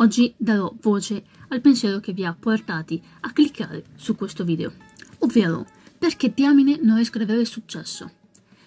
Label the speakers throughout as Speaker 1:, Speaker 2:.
Speaker 1: Oggi darò voce al pensiero che vi ha portati a cliccare su questo video, ovvero perché diamine non riesco ad avere successo.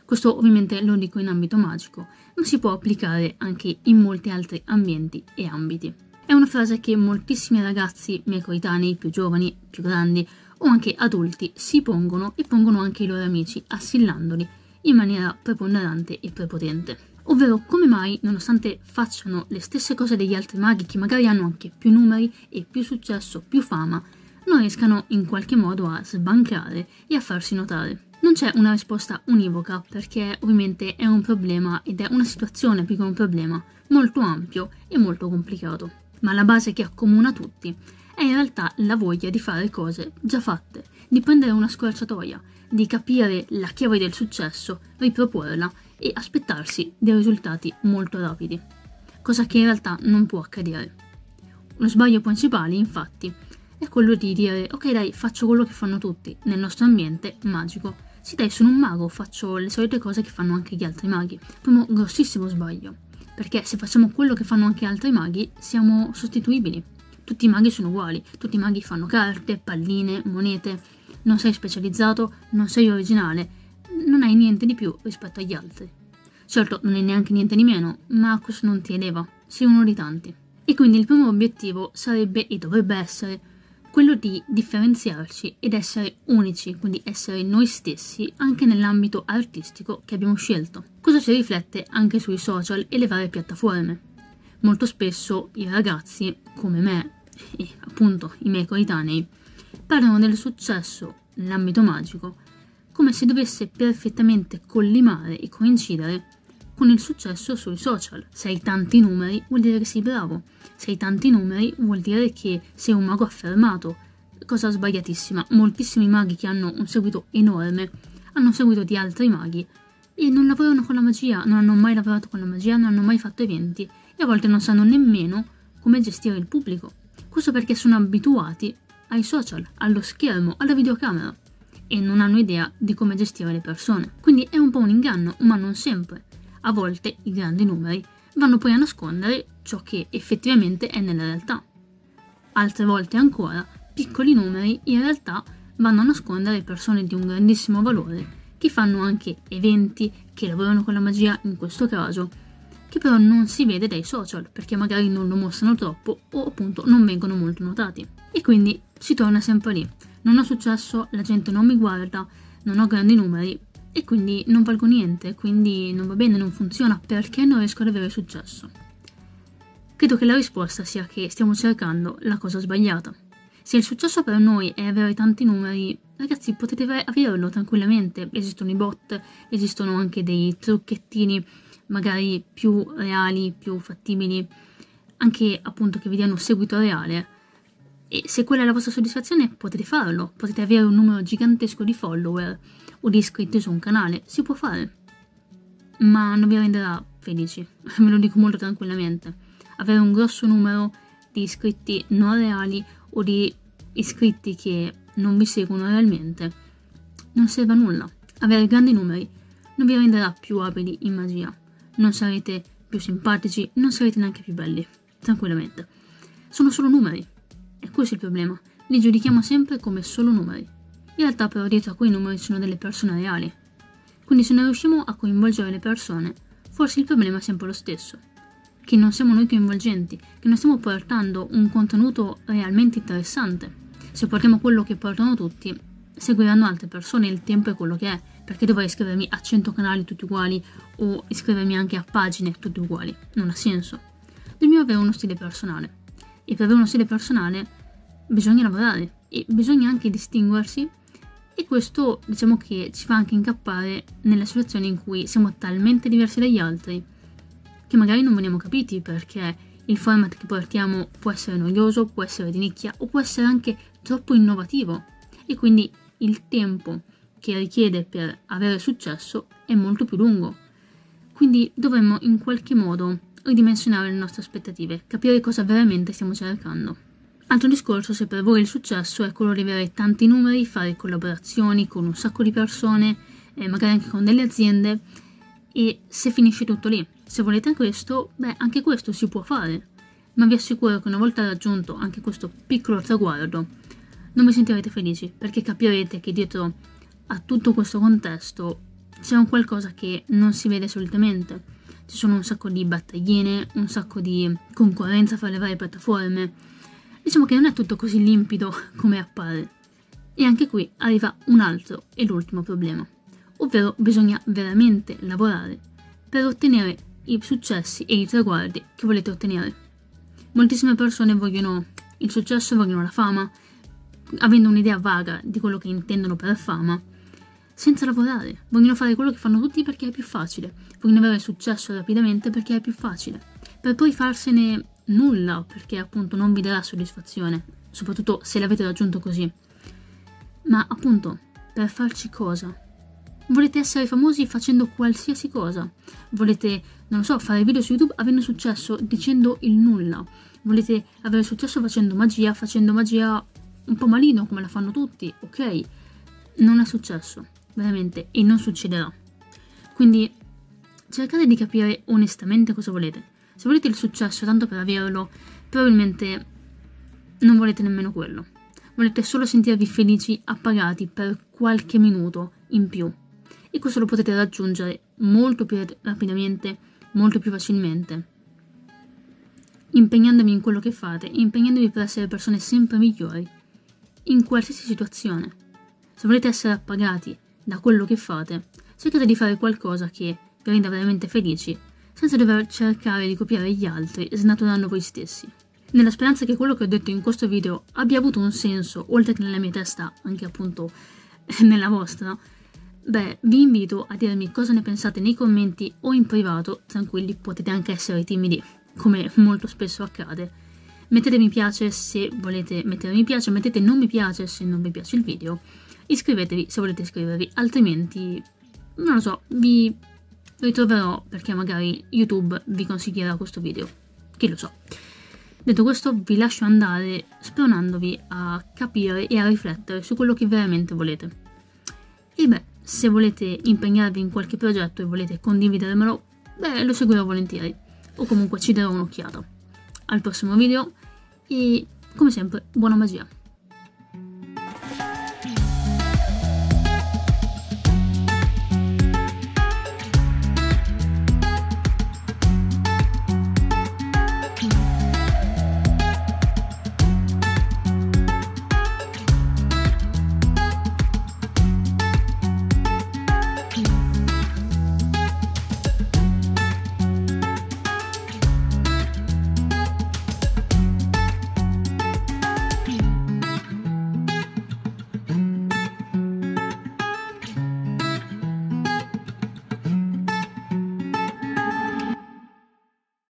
Speaker 1: Questo ovviamente lo dico in ambito magico, ma si può applicare anche in molti altri ambienti e ambiti. È una frase che moltissimi ragazzi miei coetanei, più giovani, più grandi o anche adulti si pongono e pongono anche i loro amici, assillandoli in maniera preponderante e prepotente. Ovvero come mai, nonostante facciano le stesse cose degli altri maghi che magari hanno anche più numeri e più successo, più fama, non riescano in qualche modo a sbancare e a farsi notare. Non c'è una risposta univoca perché ovviamente è un problema ed è una situazione più che un problema molto ampio e molto complicato. Ma la base che accomuna tutti è in realtà la voglia di fare cose già fatte, di prendere una scorciatoia, di capire la chiave del successo, riproporla e aspettarsi dei risultati molto rapidi, cosa che in realtà non può accadere. Lo sbaglio principale, infatti, è quello di dire ok dai, faccio quello che fanno tutti nel nostro ambiente magico. Sì dai, sono un mago, faccio le solite cose che fanno anche gli altri maghi. Primo grossissimo sbaglio, perché se facciamo quello che fanno anche altri maghi, siamo sostituibili. Tutti i maghi sono uguali, tutti i maghi fanno carte, palline, monete. Non sei specializzato, non sei originale, non hai niente di più rispetto agli altri. Certo, non hai neanche niente di meno, ma questo non ti eleva, sei uno di tanti. E quindi il primo obiettivo sarebbe e dovrebbe essere quello di differenziarci ed essere unici, quindi essere noi stessi anche nell'ambito artistico che abbiamo scelto. Cosa si riflette anche sui social e le varie piattaforme. Molto spesso i ragazzi, come me, e appunto i miei coetanei, parlano del successo nell'ambito magico come se dovesse perfettamente collimare e coincidere con il successo sui social. Se hai tanti numeri vuol dire che sei bravo, se hai tanti numeri vuol dire che sei un mago affermato, cosa sbagliatissima. Moltissimi maghi che hanno un seguito enorme hanno seguito di altri maghi e non lavorano con la magia, non hanno mai lavorato con la magia, non hanno mai fatto eventi e a volte non sanno nemmeno come gestire il pubblico. Questo perché sono abituati ai social, allo schermo, alla videocamera e non hanno idea di come gestire le persone. Quindi è un po' un inganno, ma non sempre. A volte i grandi numeri vanno poi a nascondere ciò che effettivamente è nella realtà. Altre volte ancora, piccoli numeri in realtà vanno a nascondere persone di un grandissimo valore, che fanno anche eventi, che lavorano con la magia in questo caso, che però non si vede dai social perché magari non lo mostrano troppo o appunto non vengono molto notati. E quindi si torna sempre lì non ho successo, la gente non mi guarda, non ho grandi numeri e quindi non valgo niente, quindi non va bene, non funziona, perché non riesco ad avere successo? Credo che la risposta sia che stiamo cercando la cosa sbagliata. Se il successo per noi è avere tanti numeri, ragazzi potete averlo tranquillamente, esistono i bot, esistono anche dei trucchettini magari più reali, più fattibili, anche appunto che vi diano seguito reale e se quella è la vostra soddisfazione potete farlo, potete avere un numero gigantesco di follower o di iscritti su un canale, si può fare. Ma non vi renderà felici, ve lo dico molto tranquillamente. Avere un grosso numero di iscritti non reali o di iscritti che non vi seguono realmente non serve a nulla. Avere grandi numeri non vi renderà più abili in magia, non sarete più simpatici, non sarete neanche più belli, tranquillamente. Sono solo numeri, e questo è il problema. Li giudichiamo sempre come solo numeri. In realtà però dietro a quei numeri ci sono delle persone reali. Quindi se non riusciamo a coinvolgere le persone, forse il problema è sempre lo stesso. Che non siamo noi coinvolgenti, che non stiamo portando un contenuto realmente interessante. Se portiamo quello che portano tutti, seguiranno altre persone, il tempo è quello che è. Perché dovrei iscrivermi a 100 canali tutti uguali o iscrivermi anche a pagine tutte uguali? Non ha senso. Mio avere uno stile personale e per avere uno stile personale bisogna lavorare e bisogna anche distinguersi e questo diciamo che ci fa anche incappare nelle situazioni in cui siamo talmente diversi dagli altri che magari non veniamo capiti perché il format che portiamo può essere noioso, può essere di nicchia o può essere anche troppo innovativo e quindi il tempo che richiede per avere successo è molto più lungo. Quindi dovremmo in qualche modo ridimensionare le nostre aspettative, capire cosa veramente stiamo cercando. Altro discorso se per voi il successo è quello di avere tanti numeri, fare collaborazioni con un sacco di persone, eh, magari anche con delle aziende, e se finisce tutto lì. Se volete questo, beh, anche questo si può fare. ma vi assicuro che una volta raggiunto anche questo piccolo traguardo, non vi sentirete felici perché capirete che dietro a tutto questo contesto c'è un qualcosa che non si vede solitamente. Ci sono un sacco di battagline, un sacco di concorrenza fra le varie piattaforme. Diciamo che non è tutto così limpido come appare. E anche qui arriva un altro e l'ultimo problema, ovvero bisogna veramente lavorare per ottenere i successi e i traguardi che volete ottenere. Moltissime persone vogliono il successo, vogliono la fama, avendo un'idea vaga di quello che intendono per fama, senza lavorare. Vogliono fare quello che fanno tutti perché è più facile. Vogliono avere successo rapidamente perché è più facile. Per poi farsene nulla perché appunto non vi darà soddisfazione, soprattutto se l'avete raggiunto così. Ma appunto, per farci cosa? Volete essere famosi facendo qualsiasi cosa? Volete, non lo so, fare video su YouTube avendo successo dicendo il nulla? Volete avere successo facendo magia, facendo magia un po' malino come la fanno tutti, ok? Non è successo, veramente, e non succederà. Quindi cercate di capire onestamente cosa volete. Se volete il successo tanto per averlo, probabilmente non volete nemmeno quello. Volete solo sentirvi felici appagati per qualche minuto in più. E questo lo potete raggiungere molto più rapidamente, molto più facilmente. Impegnandovi in quello che fate, impegnandovi per essere persone sempre migliori in qualsiasi situazione. Se volete essere appagati da quello che fate, cercate di fare qualcosa che vi renda veramente felici, senza dover cercare di copiare gli altri, snaturando voi stessi. Nella speranza che quello che ho detto in questo video abbia avuto un senso, oltre che nella mia testa, anche appunto nella vostra, beh, vi invito a dirmi cosa ne pensate nei commenti o in privato, tranquilli, potete anche essere timidi, come molto spesso accade. Mettete mi piace se volete mettere mi piace, mettete non mi piace se non vi piace il video, iscrivetevi se volete iscrivervi, altrimenti, non lo so, vi ritroverò perché magari YouTube vi consiglierà questo video, chi lo so. Detto questo vi lascio andare spronandovi a capire e a riflettere su quello che veramente volete. E beh, se volete impegnarvi in qualche progetto e volete condividermelo, beh, lo seguirò volentieri, o comunque ci darò un'occhiata. Al prossimo video e come sempre buona magia.